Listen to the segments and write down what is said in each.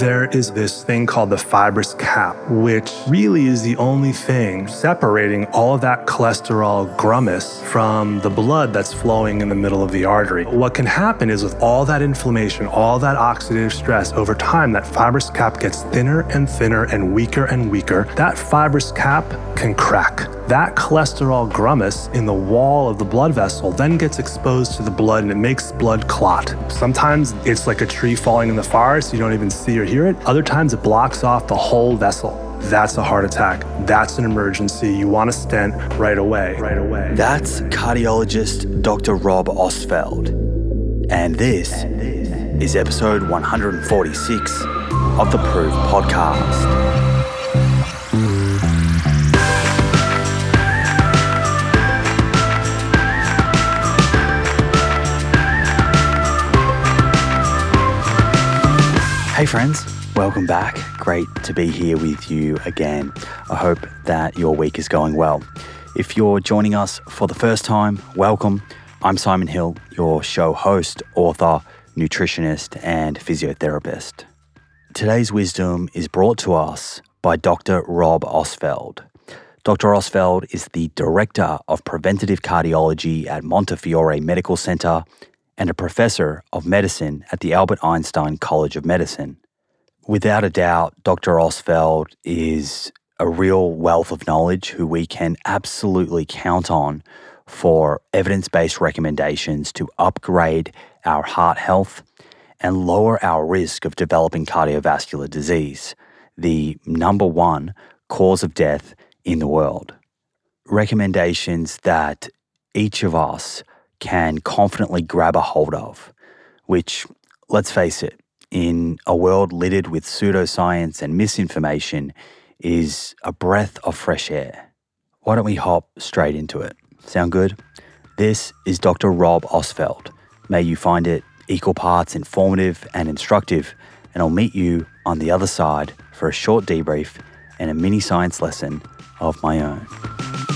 there is this thing called the fibrous cap, which really is the only thing separating all that cholesterol grummus from the blood that's flowing in the middle of the artery. What can happen is with all that inflammation, all that oxidative stress, over time, that fibrous cap gets thinner and thinner and weaker and weaker. That fibrous cap can crack. That cholesterol grummus in the wall of the blood vessel then gets exposed to the blood and it makes blood clot. Sometimes it's like a tree falling in the forest, you don't even see or hear it. Other times it blocks off the whole vessel. That's a heart attack. That's an emergency. You want a stent right away, right away. That's cardiologist Dr. Rob Ostfeld. And this is episode 146 of the Proof Podcast. Hey, friends, welcome back. Great to be here with you again. I hope that your week is going well. If you're joining us for the first time, welcome. I'm Simon Hill, your show host, author, nutritionist, and physiotherapist. Today's wisdom is brought to us by Dr. Rob Ostfeld. Dr. Ostfeld is the Director of Preventative Cardiology at Montefiore Medical Center and a professor of medicine at the Albert Einstein College of Medicine. Without a doubt, Dr. Ostfeld is a real wealth of knowledge who we can absolutely count on for evidence based recommendations to upgrade our heart health and lower our risk of developing cardiovascular disease, the number one cause of death in the world. Recommendations that each of us can confidently grab a hold of, which, let's face it, in a world littered with pseudoscience and misinformation, is a breath of fresh air. Why don't we hop straight into it? Sound good? This is Dr. Rob Ostfeld. May you find it equal parts informative and instructive, and I'll meet you on the other side for a short debrief and a mini science lesson of my own.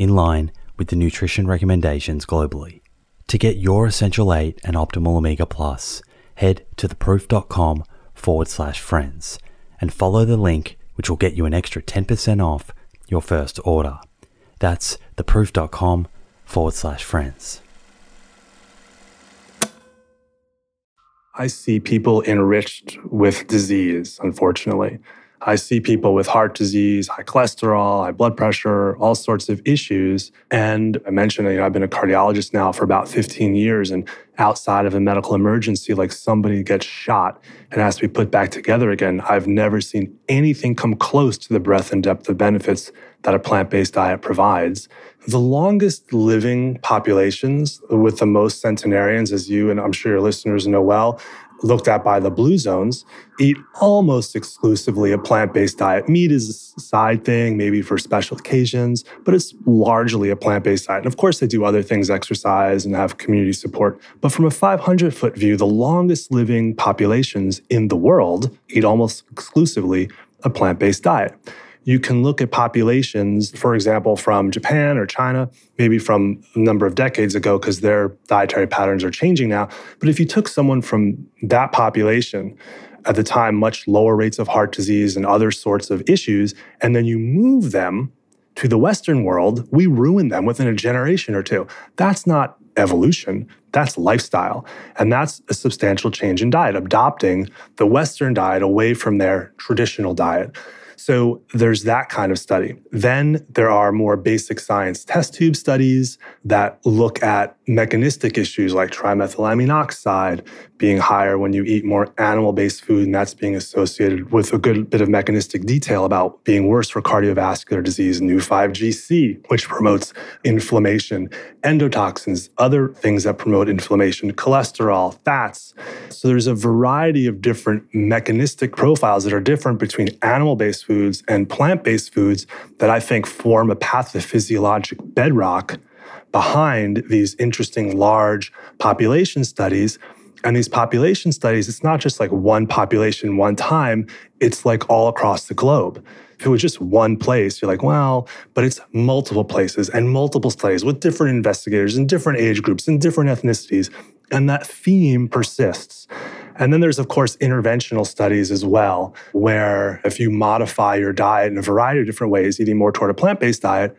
in line with the nutrition recommendations globally. To get your Essential 8 and Optimal Omega Plus, head to theproof.com forward slash friends and follow the link, which will get you an extra 10% off your first order. That's theproof.com forward slash friends. I see people enriched with disease, unfortunately. I see people with heart disease, high cholesterol, high blood pressure, all sorts of issues. And I mentioned, you know, I've been a cardiologist now for about 15 years. And outside of a medical emergency, like somebody gets shot and has to be put back together again, I've never seen anything come close to the breadth and depth of benefits that a plant based diet provides. The longest living populations with the most centenarians, as you and I'm sure your listeners know well, looked at by the blue zones eat almost exclusively a plant based diet. Meat is a side thing, maybe for special occasions, but it's largely a plant based diet. And of course, they do other things, exercise and have community support. But from a 500 foot view, the longest living populations in the world eat almost exclusively a plant based diet you can look at populations, for example, from Japan or China, maybe from a number of decades ago, because their dietary patterns are changing now. But if you took someone from that population, at the time, much lower rates of heart disease and other sorts of issues, and then you move them to the Western world, we ruin them within a generation or two. That's not evolution, that's lifestyle. And that's a substantial change in diet, adopting the Western diet away from their traditional diet. So there's that kind of study. Then there are more basic science test tube studies that look at mechanistic issues like trimethylamine oxide being higher when you eat more animal based food, and that's being associated with a good bit of mechanistic detail about being worse for cardiovascular disease, Neu5Gc, which promotes inflammation, endotoxins, other things that promote inflammation, cholesterol, fats. So there's a variety of different mechanistic profiles that are different between animal based foods and plant based foods that I think form a pathophysiologic bedrock behind these interesting large population studies. And these population studies, it's not just like one population, one time, it's like all across the globe. If it was just one place, you're like, well, but it's multiple places and multiple studies with different investigators and different age groups and different ethnicities. And that theme persists. And then there's, of course, interventional studies as well, where if you modify your diet in a variety of different ways, eating more toward a plant based diet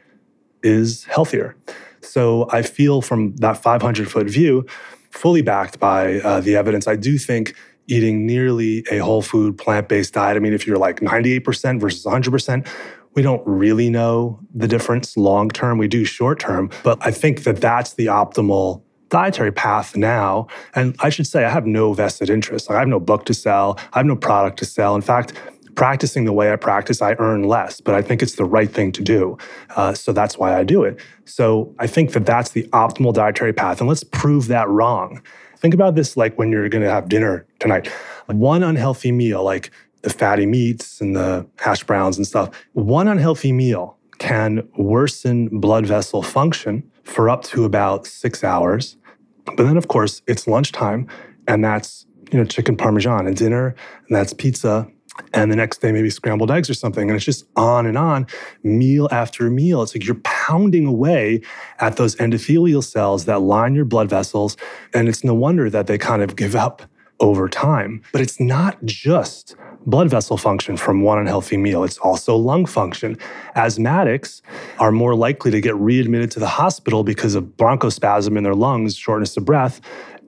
is healthier. So I feel from that 500 foot view, fully backed by uh, the evidence, I do think eating nearly a whole food plant based diet, I mean, if you're like 98% versus 100%, we don't really know the difference long term. We do short term, but I think that that's the optimal dietary path now. And I should say, I have no vested interest. I have no book to sell, I have no product to sell. In fact, practicing the way I practice, I earn less, but I think it's the right thing to do. Uh, so that's why I do it. So I think that that's the optimal dietary path. And let's prove that wrong. Think about this like when you're going to have dinner tonight. One unhealthy meal, like the fatty meats and the hash browns and stuff, one unhealthy meal can worsen blood vessel function for up to about six hours. But then, of course, it's lunchtime, and that's you know chicken parmesan and dinner, and that's pizza and the next day maybe scrambled eggs or something. And it's just on and on meal after meal. It's like you're pounding away at those endothelial cells that line your blood vessels. And it's no wonder that they kind of give up over time. But it's not just blood vessel function from one unhealthy meal. It's also lung function. Asthmatics are more likely to get readmitted to the hospital because of bronchospasm in their lungs shortness of breath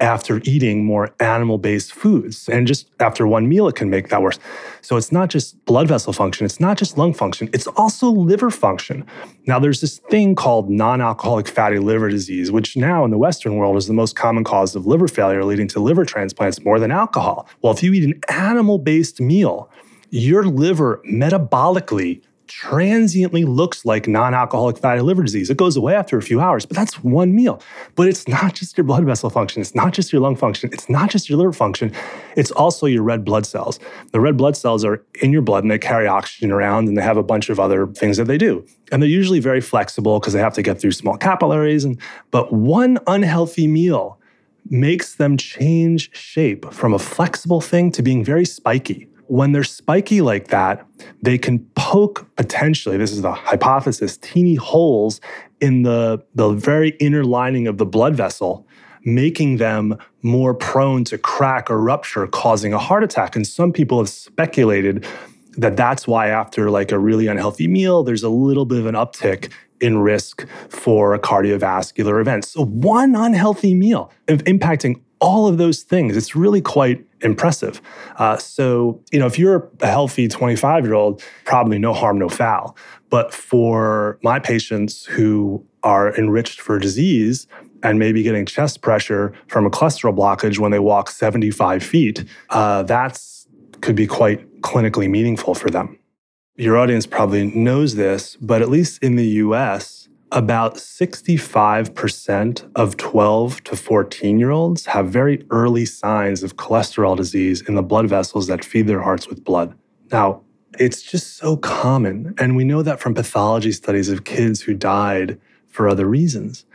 after eating more animal based foods. And just after one meal, it can make that worse. So it's not just blood vessel function, it's not just lung function, it's also liver function. Now, there's this thing called non alcoholic fatty liver disease, which now in the Western world is the most common cause of liver failure, leading to liver transplants more than alcohol. Well, if you eat an animal based meal, your liver metabolically transiently looks like non alcoholic fatty liver disease. It goes away after a few hours, but that's one meal. But it's not just your blood vessel function, it's not just your lung function, it's not just your liver function, it's also your red blood cells. The red blood cells are in your blood and they carry oxygen around and they have a bunch of other things that they do. And they're usually very flexible because they have to get through small capillaries. And, but one unhealthy meal makes them change shape from a flexible thing to being very spiky. When they're spiky like that, they can poke potentially, this is the hypothesis, teeny holes in the, the very inner lining of the blood vessel, making them more prone to crack or rupture, causing a heart attack. And some people have speculated that that's why after like a really unhealthy meal there's a little bit of an uptick in risk for a cardiovascular event so one unhealthy meal impacting all of those things it's really quite impressive uh, so you know if you're a healthy 25 year old probably no harm no foul but for my patients who are enriched for disease and maybe getting chest pressure from a cholesterol blockage when they walk 75 feet uh, that's could be quite clinically meaningful for them. Your audience probably knows this, but at least in the US, about 65% of 12 to 14 year olds have very early signs of cholesterol disease in the blood vessels that feed their hearts with blood. Now, it's just so common. And we know that from pathology studies of kids who died for other reasons.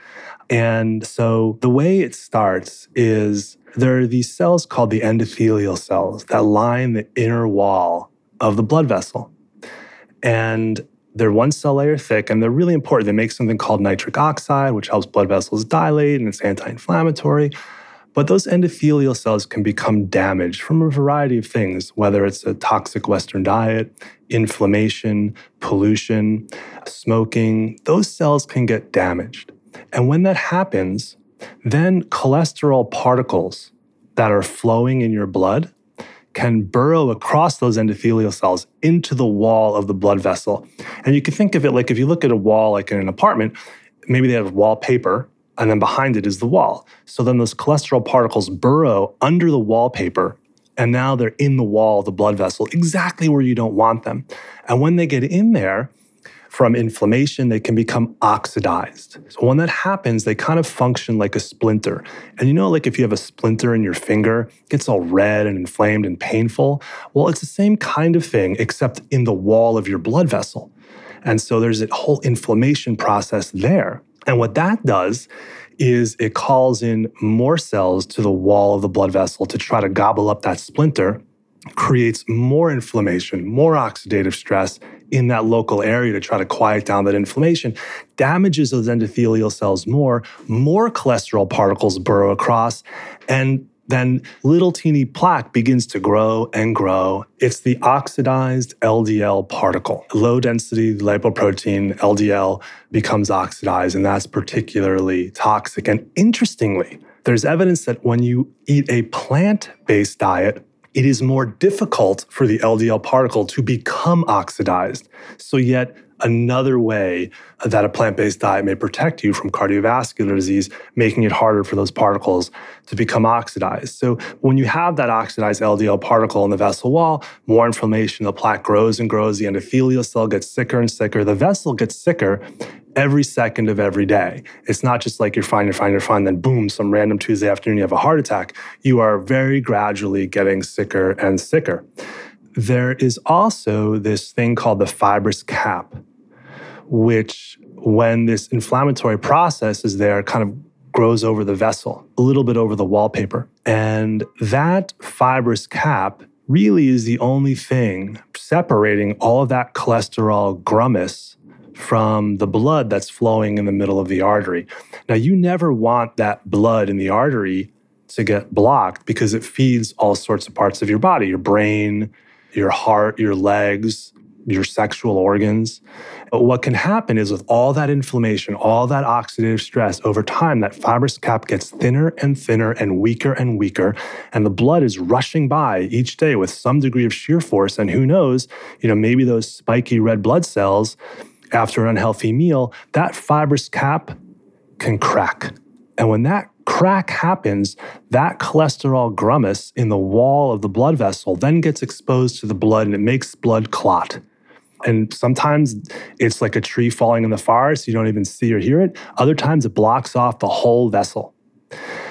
And so the way it starts is there are these cells called the endothelial cells that line the inner wall of the blood vessel. And they're one cell layer thick and they're really important. They make something called nitric oxide, which helps blood vessels dilate and it's anti inflammatory. But those endothelial cells can become damaged from a variety of things, whether it's a toxic Western diet, inflammation, pollution, smoking. Those cells can get damaged. And when that happens, then cholesterol particles that are flowing in your blood can burrow across those endothelial cells into the wall of the blood vessel. And you can think of it like if you look at a wall, like in an apartment, maybe they have wallpaper, and then behind it is the wall. So then those cholesterol particles burrow under the wallpaper, and now they're in the wall of the blood vessel, exactly where you don't want them. And when they get in there, from inflammation, they can become oxidized. So when that happens, they kind of function like a splinter. And you know, like if you have a splinter in your finger, it gets all red and inflamed and painful. Well, it's the same kind of thing, except in the wall of your blood vessel. And so there's a whole inflammation process there. And what that does is it calls in more cells to the wall of the blood vessel to try to gobble up that splinter creates more inflammation, more oxidative stress in that local area to try to quiet down that inflammation, damages those endothelial cells more, more cholesterol particles burrow across, and then little teeny plaque begins to grow and grow. It's the oxidized LDL particle. Low density lipoprotein, LDL, becomes oxidized, and that's particularly toxic. And interestingly, there's evidence that when you eat a plant based diet, it is more difficult for the LDL particle to become oxidized. So, yet another way that a plant based diet may protect you from cardiovascular disease, making it harder for those particles to become oxidized. So, when you have that oxidized LDL particle in the vessel wall, more inflammation, the plaque grows and grows, the endothelial cell gets sicker and sicker, the vessel gets sicker, every second of every day. It's not just like you're fine, you're fine, you're fine, then boom, some random Tuesday afternoon you have a heart attack. You are very gradually getting sicker and sicker. There is also this thing called the fibrous cap, which, when this inflammatory process is there, kind of grows over the vessel, a little bit over the wallpaper. And that fibrous cap really is the only thing separating all of that cholesterol grummus from the blood that's flowing in the middle of the artery. Now, you never want that blood in the artery to get blocked because it feeds all sorts of parts of your body your brain, your heart, your legs, your sexual organs. But what can happen is with all that inflammation, all that oxidative stress over time, that fibrous cap gets thinner and thinner and weaker and weaker. And the blood is rushing by each day with some degree of shear force. And who knows, you know, maybe those spiky red blood cells after an unhealthy meal, that fibrous cap can crack. And when that crack happens, that cholesterol grummus in the wall of the blood vessel then gets exposed to the blood and it makes blood clot. And sometimes it's like a tree falling in the forest, you don't even see or hear it. Other times it blocks off the whole vessel.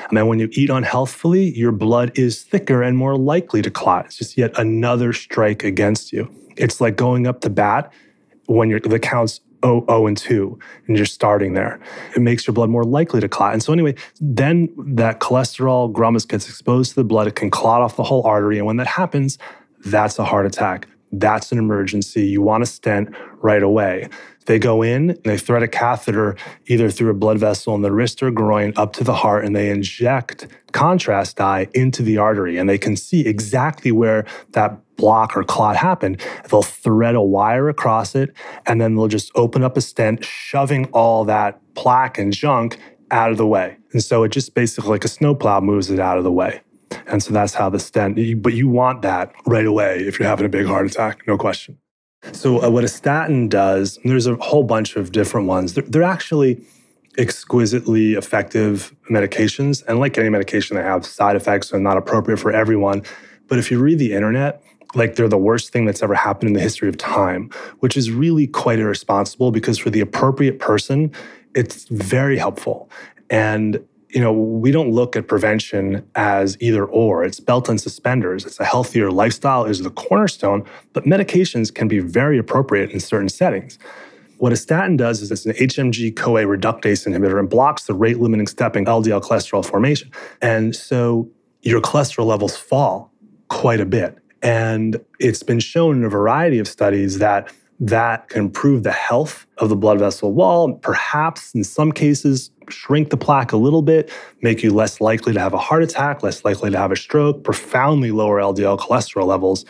And then when you eat unhealthfully, your blood is thicker and more likely to clot. It's just yet another strike against you. It's like going up to bat when the count's O, o and 2, and you're starting there. It makes your blood more likely to clot. And so, anyway, then that cholesterol grummus gets exposed to the blood. It can clot off the whole artery. And when that happens, that's a heart attack. That's an emergency. You want a stent right away. They go in, they thread a catheter either through a blood vessel in the wrist or groin up to the heart, and they inject contrast dye into the artery. And they can see exactly where that block or clot happened. They'll thread a wire across it, and then they'll just open up a stent, shoving all that plaque and junk out of the way. And so it just basically like a snowplow moves it out of the way. And so that's how the stent, but you want that right away if you're having a big heart attack, no question. So, uh, what a statin does, there's a whole bunch of different ones. They're, they're, actually exquisitely effective medications. And like any medication, they have side effects and not appropriate for everyone. But if you read the internet, like they're the worst thing that's ever happened in the history of time, which is really quite irresponsible because for the appropriate person, it's very helpful. And you know, we don't look at prevention as either or. It's belt and suspenders. It's a healthier lifestyle is the cornerstone, but medications can be very appropriate in certain settings. What a statin does is it's an HMG CoA reductase inhibitor and blocks the rate limiting step in LDL cholesterol formation. And so your cholesterol levels fall quite a bit. And it's been shown in a variety of studies that that can improve the health of the blood vessel wall, perhaps in some cases shrink the plaque a little bit, make you less likely to have a heart attack, less likely to have a stroke, profoundly lower LDL cholesterol levels.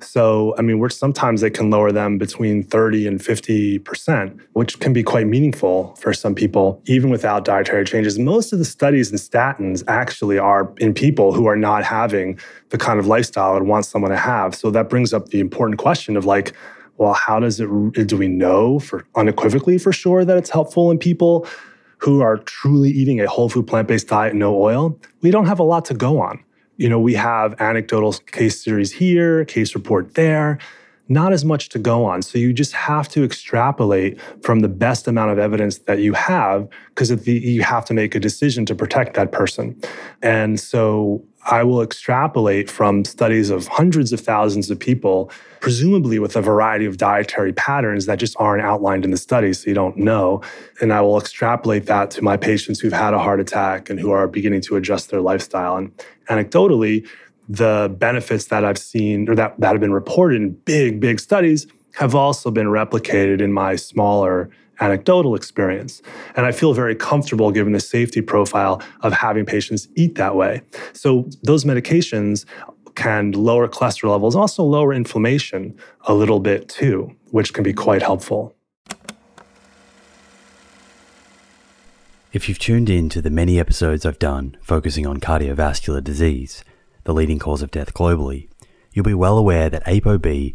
So, I mean, we're sometimes they can lower them between 30 and 50%, which can be quite meaningful for some people, even without dietary changes. Most of the studies in statins actually are in people who are not having the kind of lifestyle I'd want someone to have. So that brings up the important question of like, well, how does it, do we know for unequivocally for sure that it's helpful in people who are truly eating a whole food plant based diet, no oil? We don't have a lot to go on. You know, we have anecdotal case series here, case report there, not as much to go on. So you just have to extrapolate from the best amount of evidence that you have because you have to make a decision to protect that person. And so I will extrapolate from studies of hundreds of thousands of people, presumably with a variety of dietary patterns that just aren't outlined in the study, so you don't know. And I will extrapolate that to my patients who've had a heart attack and who are beginning to adjust their lifestyle. And anecdotally, the benefits that I've seen or that, that have been reported in big, big studies have also been replicated in my smaller anecdotal experience. And I feel very comfortable given the safety profile of having patients eat that way. So those medications can lower cholesterol levels, also lower inflammation a little bit too, which can be quite helpful. If you've tuned in to the many episodes I've done focusing on cardiovascular disease, the leading cause of death globally, you'll be well aware that ApoB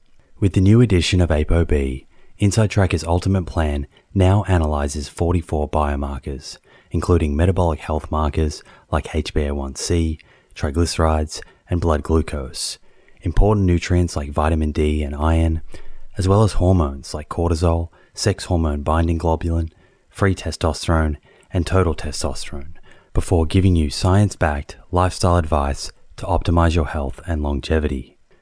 With the new edition of ApoB, Inside Tracker's ultimate plan now analyzes 44 biomarkers, including metabolic health markers like HbA1c, triglycerides, and blood glucose, important nutrients like vitamin D and iron, as well as hormones like cortisol, sex hormone binding globulin, free testosterone, and total testosterone, before giving you science backed lifestyle advice to optimize your health and longevity.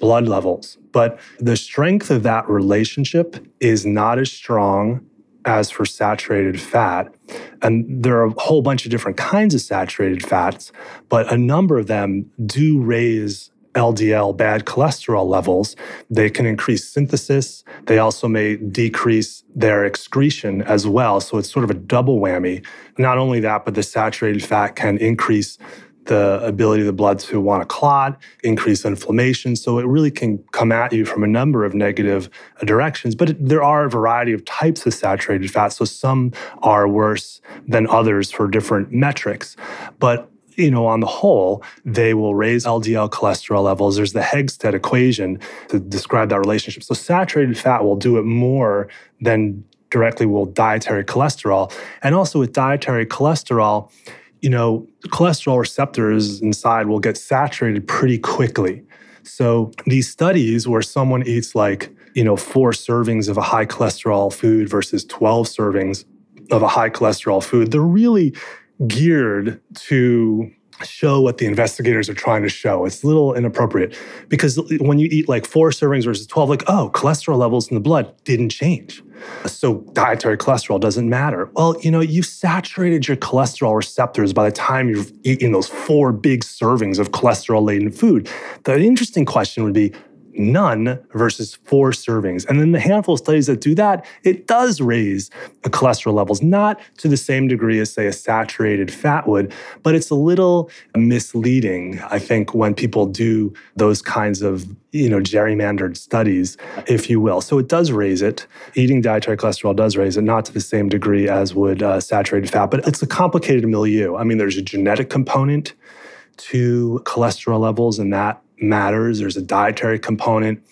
blood levels, but the strength of that relationship is not as strong as for saturated fat. And there are a whole bunch of different kinds of saturated fats, but a number of them do raise LDL bad cholesterol levels, they can increase synthesis. They also may decrease their excretion as well. So it's sort of a double whammy. Not only that, but the saturated fat can increase the ability of the blood to want to clot, increase inflammation. So it really can come at you from a number of negative uh, directions. But there are a variety of types of saturated fat. So some are worse than others for different metrics. But you know, on the whole, they will raise LDL cholesterol levels. There's the Hegsted equation to describe that relationship. So saturated fat will do it more than directly will dietary cholesterol. And also with dietary cholesterol, you know, cholesterol receptors inside will get saturated pretty quickly. So these studies where someone eats like, you know, four servings of a high cholesterol food versus 12 servings of a high cholesterol food, they're really geared to show what the investigators are trying to show. It's a little inappropriate because when you eat like four servings versus 12, like, oh, cholesterol levels in the blood didn't change. So dietary cholesterol doesn't matter. Well, you know, you saturated your cholesterol receptors by the time you've eaten those four big servings of cholesterol laden food. The interesting question would be none versus four servings. And then the handful of studies that do that, it does raise the cholesterol levels, not to the same degree as, say, a saturated fat would, but it's a little misleading, I think, when people do those kinds of you know, gerrymandered studies, if you will. So it does raise it. Eating dietary cholesterol does raise it, not to the same degree as would uh, saturated fat, but it's a complicated milieu. I mean, there's a genetic component to cholesterol levels, and that matters. There's a dietary component.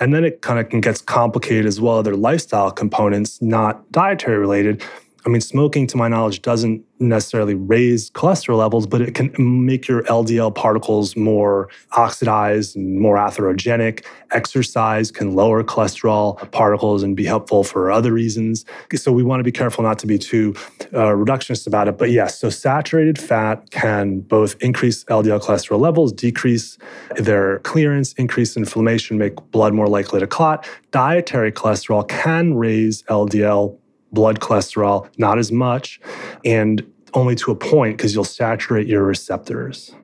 And then it kind of gets complicated as well. There are lifestyle components, not dietary related. I mean, smoking, to my knowledge, doesn't necessarily raise cholesterol levels, but it can make your LDL particles more oxidized and more atherogenic. Exercise can lower cholesterol particles and be helpful for other reasons. So we want to be careful not to be too uh, reductionist about it. But yes, so saturated fat can both increase LDL cholesterol levels, decrease their clearance, increase inflammation, make blood more likely to clot. Dietary cholesterol can raise LDL blood cholesterol, not as much, and only to a point because you'll saturate your receptors.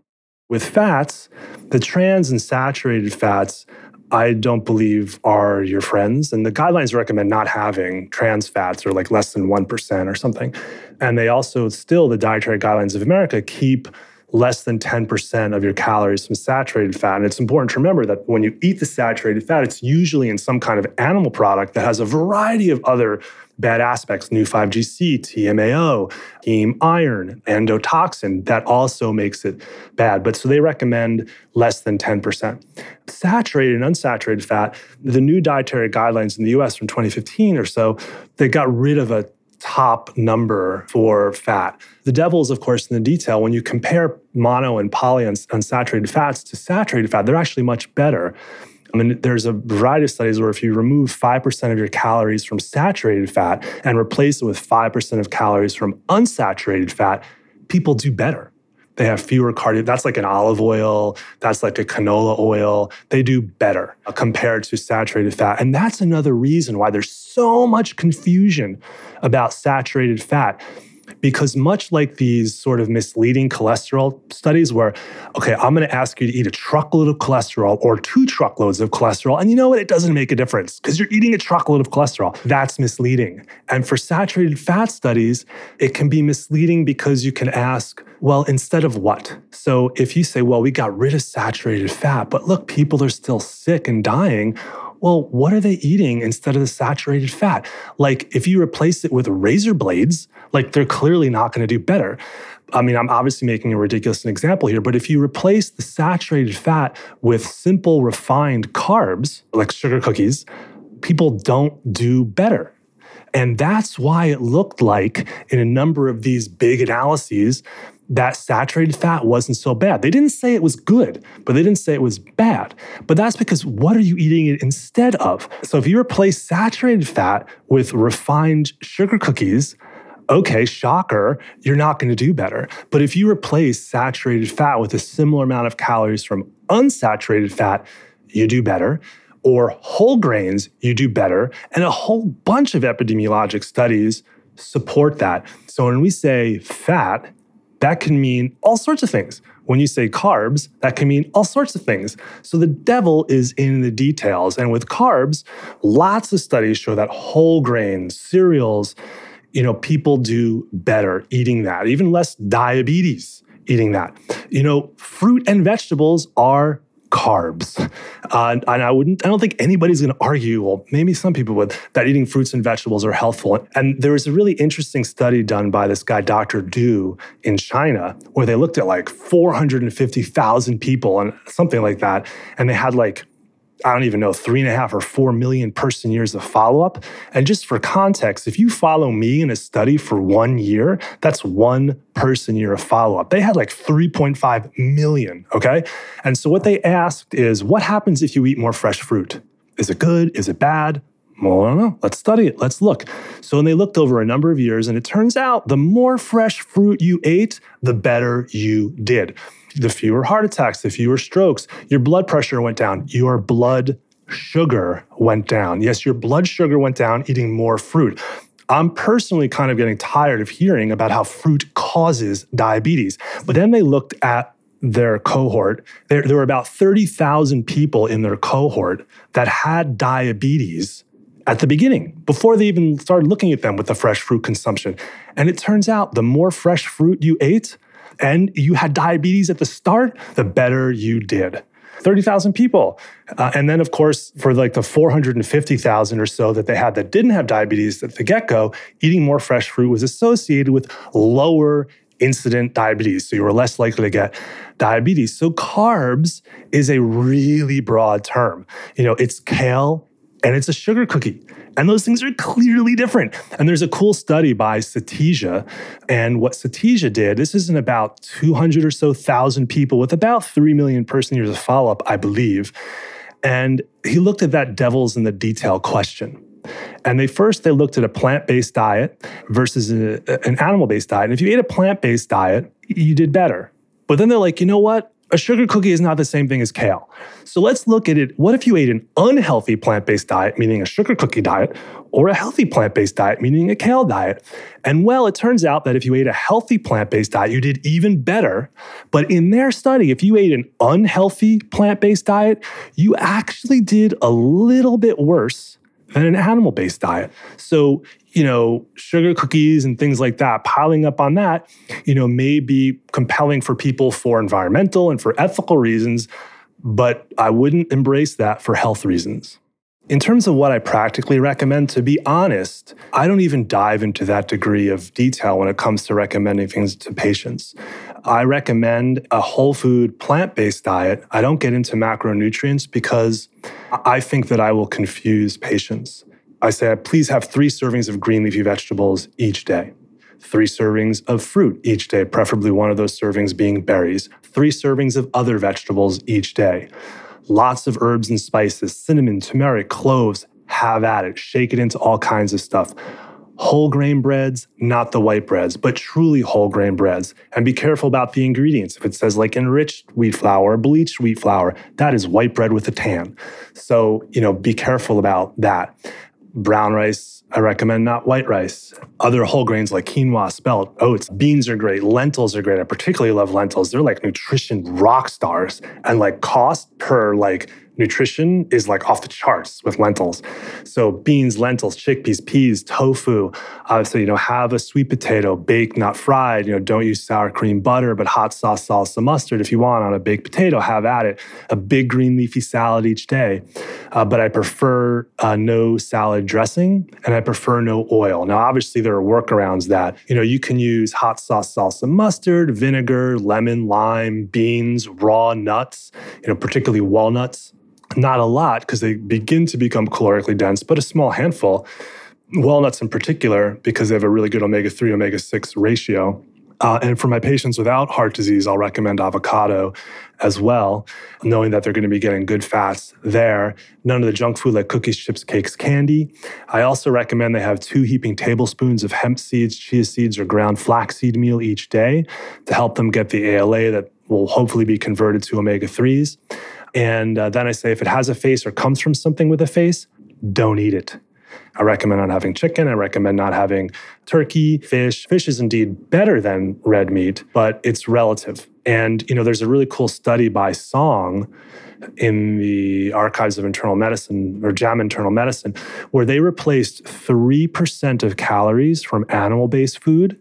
With fats, the trans and saturated fats, I don't believe are your friends. And the guidelines recommend not having trans fats or like less than 1% or something. And they also, still, the dietary guidelines of America keep less than 10% of your calories from saturated fat. And it's important to remember that when you eat the saturated fat, it's usually in some kind of animal product that has a variety of other bad aspects, Neu5Gc, TMAO, heme iron, endotoxin, that also makes it bad. But so they recommend less than 10%. Saturated and unsaturated fat, the new dietary guidelines in the US from 2015 or so, they got rid of a top number for fat. The devil is, of course, in the detail. When you compare mono and polyunsaturated fats to saturated fat, they're actually much better. I mean, there's a variety of studies where if you remove 5% of your calories from saturated fat and replace it with 5% of calories from unsaturated fat, people do better. They have fewer cardio. That's like an olive oil. That's like a canola oil. They do better compared to saturated fat. And that's another reason why there's so much confusion about saturated fat because much like these sort of misleading cholesterol studies where okay i'm going to ask you to eat a truckload of cholesterol or two truckloads of cholesterol and you know what? It doesn't make a difference because you're eating a truckload of cholesterol. That's misleading. And for saturated fat studies it can be misleading because you can ask well instead of what? So if you say well we got rid of saturated fat but look people are still sick and dying well, what are they eating instead of the saturated fat? Like, if you replace it with razor blades, like they're clearly not going to do better. I mean, I'm obviously making a ridiculous example here, but if you replace the saturated fat with simple refined carbs, like sugar cookies, people don't do better. And that's why it looked like in a number of these big analyses that saturated fat wasn't so bad. They didn't say it was good, but they didn't say it was bad. But that's because what are you eating it instead of? So if you replace saturated fat with refined sugar cookies, okay, shocker, you're not going to do better. But if you replace saturated fat with a similar amount of calories from unsaturated fat, you do better. Or whole grains, you do better. And a whole bunch of epidemiologic studies support that. So when we say fat, that can mean all sorts of things. When you say carbs, that can mean all sorts of things. So the devil is in the details. And with carbs, lots of studies show that whole grains, cereals, you know, people do better eating that, even less diabetes eating that. You know, fruit and vegetables are carbs. Uh, and I wouldn't, I don't think anybody's going to argue, well, maybe some people would, that eating fruits and vegetables are healthful. And there was a really interesting study done by this guy, Dr. Du, in China, where they looked at like 450,000 people and something like that. And they had like I don't even know, three and a half or four million person years of follow up. And just for context, if you follow me in a study for one year, that's one person year of follow up. They had like 3.5 million, okay? And so what they asked is what happens if you eat more fresh fruit? Is it good? Is it bad? Well, I don't know. Let's study it. Let's look. So, when they looked over a number of years, and it turns out the more fresh fruit you ate, the better you did the fewer heart attacks, the fewer strokes, your blood pressure went down, your blood sugar went down. Yes, your blood sugar went down eating more fruit. I'm personally kind of getting tired of hearing about how fruit causes diabetes. But then they looked at their cohort. There, there were about 30,000 people in their cohort that had diabetes at the beginning, before they even started looking at them with the fresh fruit consumption. And it turns out the more fresh fruit you ate, and you had diabetes at the start, the better you did. 30,000 people. Uh, and then, of course, for like the 450,000 or so that they had that didn't have diabetes at the get go, eating more fresh fruit was associated with lower incident diabetes. So you were less likely to get diabetes. So carbs is a really broad term. You know, it's kale and it's a sugar cookie. And those things are clearly different. And there's a cool study by Satija. And what Satija did, this isn't about 200 or so thousand people with about 3 million person years of follow up, I believe. And he looked at that devil's in the detail question. And they first they looked at a plant-based diet versus a, an animal-based diet. And if you ate a plant-based diet, you did better. But then they're like, you know what? A sugar cookie is not the same thing as kale. So let's look at it. What if you ate an unhealthy plant based diet, meaning a sugar cookie diet, or a healthy plant based diet, meaning a kale diet? And well, it turns out that if you ate a healthy plant based diet, you did even better. But in their study, if you ate an unhealthy plant based diet, you actually did a little bit worse than an animal based diet. So you know, sugar cookies and things like that, piling up on that, you know, may be compelling for people for environmental and for ethical reasons, but I wouldn't embrace that for health reasons. In terms of what I practically recommend, to be honest, I don't even dive into that degree of detail when it comes to recommending things to patients. I recommend a whole food, plant based diet. I don't get into macronutrients because I think that I will confuse patients. I say, please have three servings of green leafy vegetables each day, three servings of fruit each day, preferably one of those servings being berries, three servings of other vegetables each day, lots of herbs and spices, cinnamon, turmeric, cloves, have at it, shake it into all kinds of stuff. whole grain breads, not the white breads, but truly whole grain breads. And be careful about the ingredients. If it says like enriched wheat flour, or bleached wheat flour, that is white bread with a tan. So, you know, be careful about that. Brown rice, I recommend not white rice. Other whole grains like quinoa, spelt, oats, beans are great. Lentils are great. I particularly love lentils. They're like nutrition rock stars. And like cost per like nutrition is like off the charts with lentils. So beans, lentils, chickpeas, peas, tofu. Uh, so you know, have a sweet potato, baked, not fried. You know, don't use sour cream butter, but hot sauce, salsa, mustard if you want on a baked potato. Have at it. A big green leafy salad each day. Uh, but I prefer uh, no salad dressing, and I prefer no oil. Now, obviously, there are workarounds that you know you can use hot sauce, salsa, mustard, vinegar, lemon, lime, beans, raw nuts. You know, particularly walnuts not a lot because they begin to become calorically dense, but a small handful. Walnuts, in particular, because they have a really good omega 3, omega 6 ratio. Uh, and for my patients without heart disease, I'll recommend avocado as well, knowing that they're going to be getting good fats there. None of the junk food like cookies, chips, cakes, candy. I also recommend they have two heaping tablespoons of hemp seeds, chia seeds, or ground flaxseed meal each day to help them get the ALA that will hopefully be converted to omega 3s. And uh, then I say if it has a face or comes from something with a face, don't eat it. I recommend not having chicken. I recommend not having turkey, fish. Fish is indeed better than red meat, but it's relative. And you know, there's a really cool study by Song in the Archives of Internal Medicine or JAMA Internal Medicine, where they replaced 3% of calories from animal based food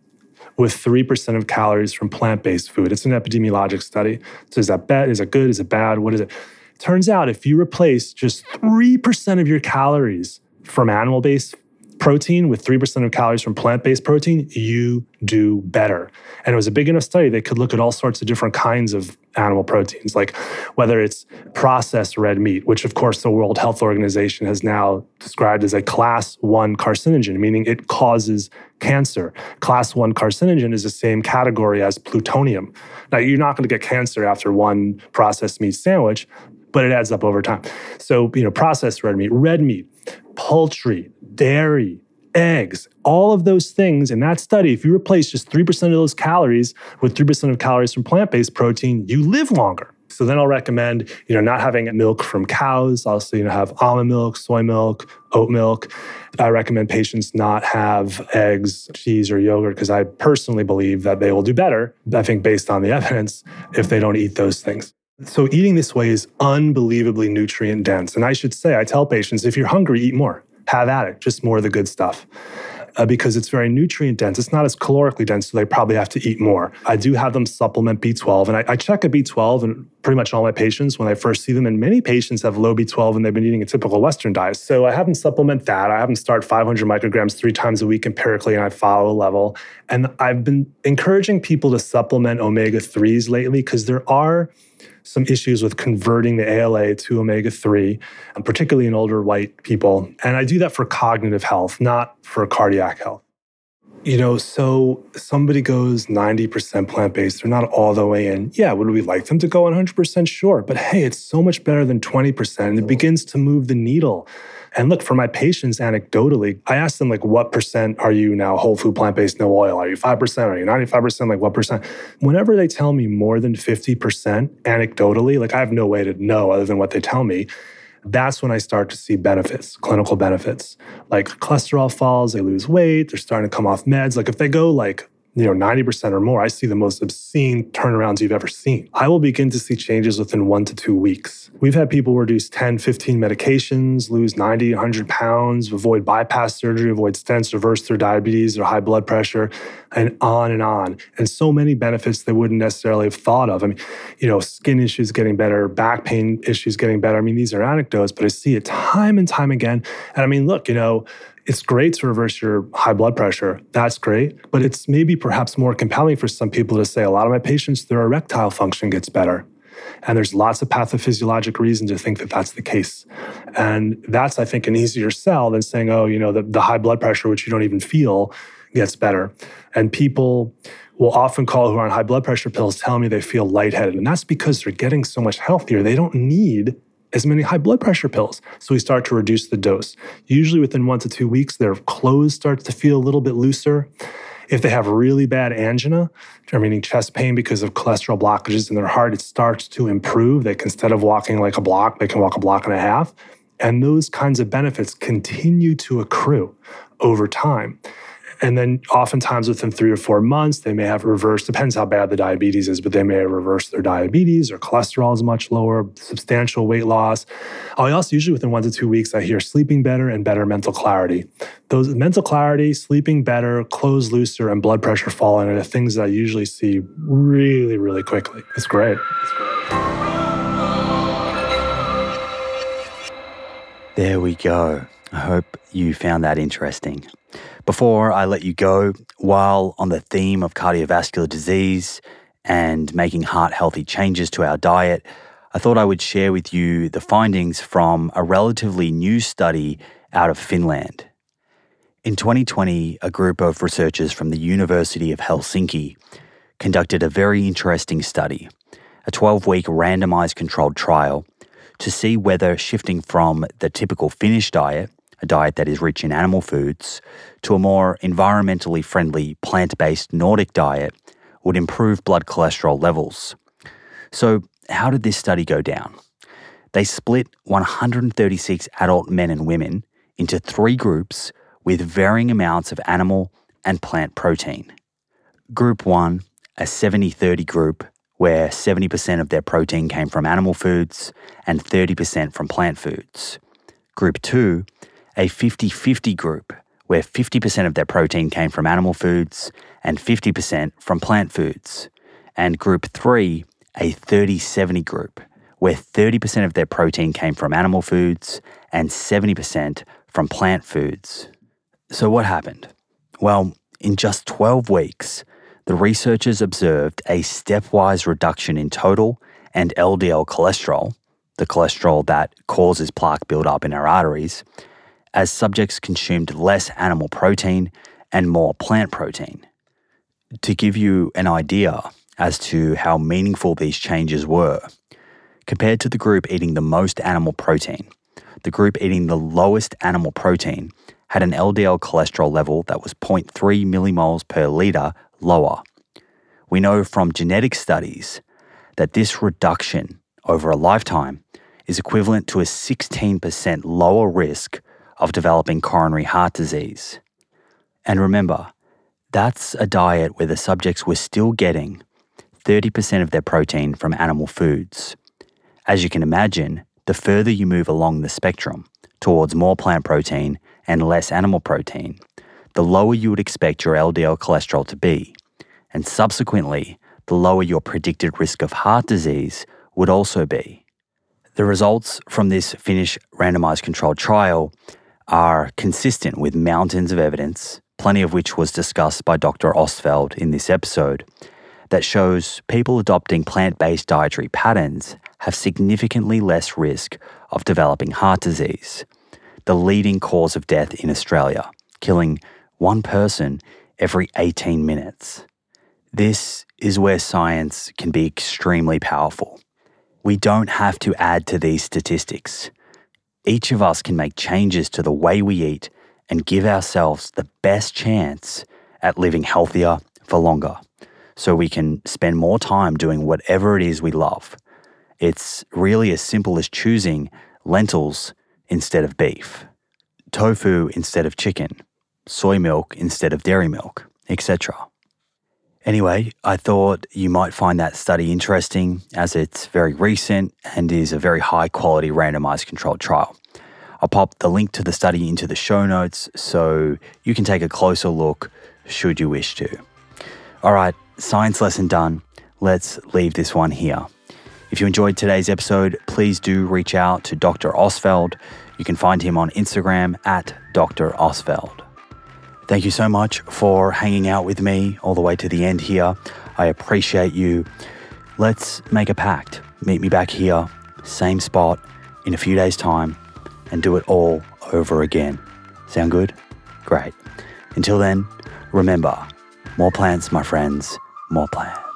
with 3% of calories from plant based food. It's an epidemiologic study. So is that bad? Is it good? Is it bad? What is it? Turns out if you replace just 3% of your calories from animal based protein with 3% of calories from plant based protein, you do better. And it was a big enough study they could look at all sorts of different kinds of animal proteins, like whether it's processed red meat, which of course the World Health Organization has now described as a class one carcinogen, meaning it causes cancer. Class one carcinogen is the same category as plutonium. Now, you're not going to get cancer after one processed meat sandwich, but it adds up over time. So, you know, processed red meat, red meat, poultry, dairy, eggs, all of those things in that study, if you replace just 3% of those calories with 3% of calories from plant based protein, you live longer. So then I'll recommend, you know, not having milk from cows. Also, you know, have almond milk, soy milk, oat milk. I recommend patients not have eggs, cheese, or yogurt because I personally believe that they will do better, I think, based on the evidence, if they don't eat those things. So, eating this way is unbelievably nutrient dense. And I should say, I tell patients if you're hungry, eat more, have at it, just more of the good stuff uh, because it's very nutrient dense. It's not as calorically dense, so they probably have to eat more. I do have them supplement B12, and I, I check a B12 in pretty much all my patients when I first see them. And many patients have low B12 and they've been eating a typical Western diet. So I have them supplement that. I have them start 500 micrograms three times a week empirically, and I follow a level. And I've been encouraging people to supplement omega 3s lately because there are some issues with converting the ALA to omega 3, um, particularly in older white people. And I do that for cognitive health, not for cardiac health. You know, so somebody goes 90% plant based, they're not all the way in. Yeah, would we like them to go 100%? Sure. But hey, it's so much better than 20%. And it begins to move the needle. And look, for my patients, anecdotally, I ask them, like, what percent are you now whole food, plant based, no oil? Are you 5%? Are you 95%? Like, what percent? Whenever they tell me more than 50%, anecdotally, like, I have no way to know other than what they tell me. That's when I start to see benefits, clinical benefits. Like cholesterol falls, they lose weight, they're starting to come off meds. Like if they go like you know 90% or more i see the most obscene turnarounds you've ever seen. I will begin to see changes within one to two weeks. We've had people reduce 10 15 medications lose 90 100 pounds avoid bypass surgery avoid stents reverse their diabetes or high blood pressure and on and on. And so many benefits they wouldn't necessarily have thought of. I mean you know skin issues getting better back pain issues getting better. I mean these are anecdotes but i see it time and time again. And i mean look you know it's great to reverse your high blood pressure. That's great. But it's maybe perhaps more compelling for some people to say a lot of my patients, their erectile function gets better. And there's lots of pathophysiologic reason to think that that's the case. And that's, I think, an easier sell than saying, oh, you know, the, the high blood pressure, which you don't even feel, gets better. And people will often call who are on high blood pressure pills tell me they feel lightheaded. And that's because they're getting so much healthier. They don't need as many high blood pressure pills. So we start to reduce the dose. Usually within one to two weeks, their clothes starts to feel a little bit looser. If they have really bad angina, meaning chest pain because of cholesterol blockages in their heart, it starts to improve. They can, instead of walking like a block, they can walk a block and a half. And those kinds of benefits continue to accrue over time. And then oftentimes within three or four months, they may have reversed, depends how bad the diabetes is, but they may have reversed their diabetes or cholesterol is much lower, substantial weight loss. I also usually within one to two weeks, I hear sleeping better and better mental clarity. Those mental clarity, sleeping better, clothes looser, and blood pressure falling are the things that I usually see really, really quickly. It's great. It's great. There we go. I hope you found that interesting. Before I let you go, while on the theme of cardiovascular disease and making heart healthy changes to our diet, I thought I would share with you the findings from a relatively new study out of Finland. In 2020, a group of researchers from the University of Helsinki conducted a very interesting study, a 12 week randomized controlled trial, to see whether shifting from the typical Finnish diet, a diet that is rich in animal foods, to a more environmentally friendly plant based Nordic diet would improve blood cholesterol levels. So, how did this study go down? They split 136 adult men and women into three groups with varying amounts of animal and plant protein. Group 1, a 70 30 group where 70% of their protein came from animal foods and 30% from plant foods. Group 2, a 50 50 group where 50% of their protein came from animal foods and 50% from plant foods. And group 3, a 30 70 group where 30% of their protein came from animal foods and 70% from plant foods. So, what happened? Well, in just 12 weeks, the researchers observed a stepwise reduction in total and LDL cholesterol, the cholesterol that causes plaque buildup in our arteries, as subjects consumed less animal protein and more plant protein. To give you an idea as to how meaningful these changes were, compared to the group eating the most animal protein, the group eating the lowest animal protein had an LDL cholesterol level that was 0.3 millimoles per litre lower. We know from genetic studies that this reduction over a lifetime is equivalent to a 16% lower risk of developing coronary heart disease. And remember, that's a diet where the subjects were still getting 30% of their protein from animal foods. As you can imagine, the further you move along the spectrum towards more plant protein and less animal protein, the lower you would expect your LDL cholesterol to be, and subsequently, the lower your predicted risk of heart disease would also be. The results from this Finnish randomized controlled trial are consistent with mountains of evidence, plenty of which was discussed by Dr. Ostfeld in this episode, that shows people adopting plant based dietary patterns have significantly less risk of developing heart disease, the leading cause of death in Australia, killing one person every 18 minutes. This is where science can be extremely powerful. We don't have to add to these statistics each of us can make changes to the way we eat and give ourselves the best chance at living healthier for longer so we can spend more time doing whatever it is we love. It's really as simple as choosing lentils instead of beef, tofu instead of chicken, soy milk instead of dairy milk, etc. Anyway, I thought you might find that study interesting as it's very recent and is a very high quality randomized controlled trial. I'll pop the link to the study into the show notes so you can take a closer look should you wish to. All right, science lesson done. Let's leave this one here. If you enjoyed today's episode, please do reach out to Dr. Ostfeld. You can find him on Instagram at Dr. Ostfeld. Thank you so much for hanging out with me all the way to the end here. I appreciate you. Let's make a pact. Meet me back here, same spot, in a few days' time, and do it all over again. Sound good? Great. Until then, remember more plants, my friends, more plants.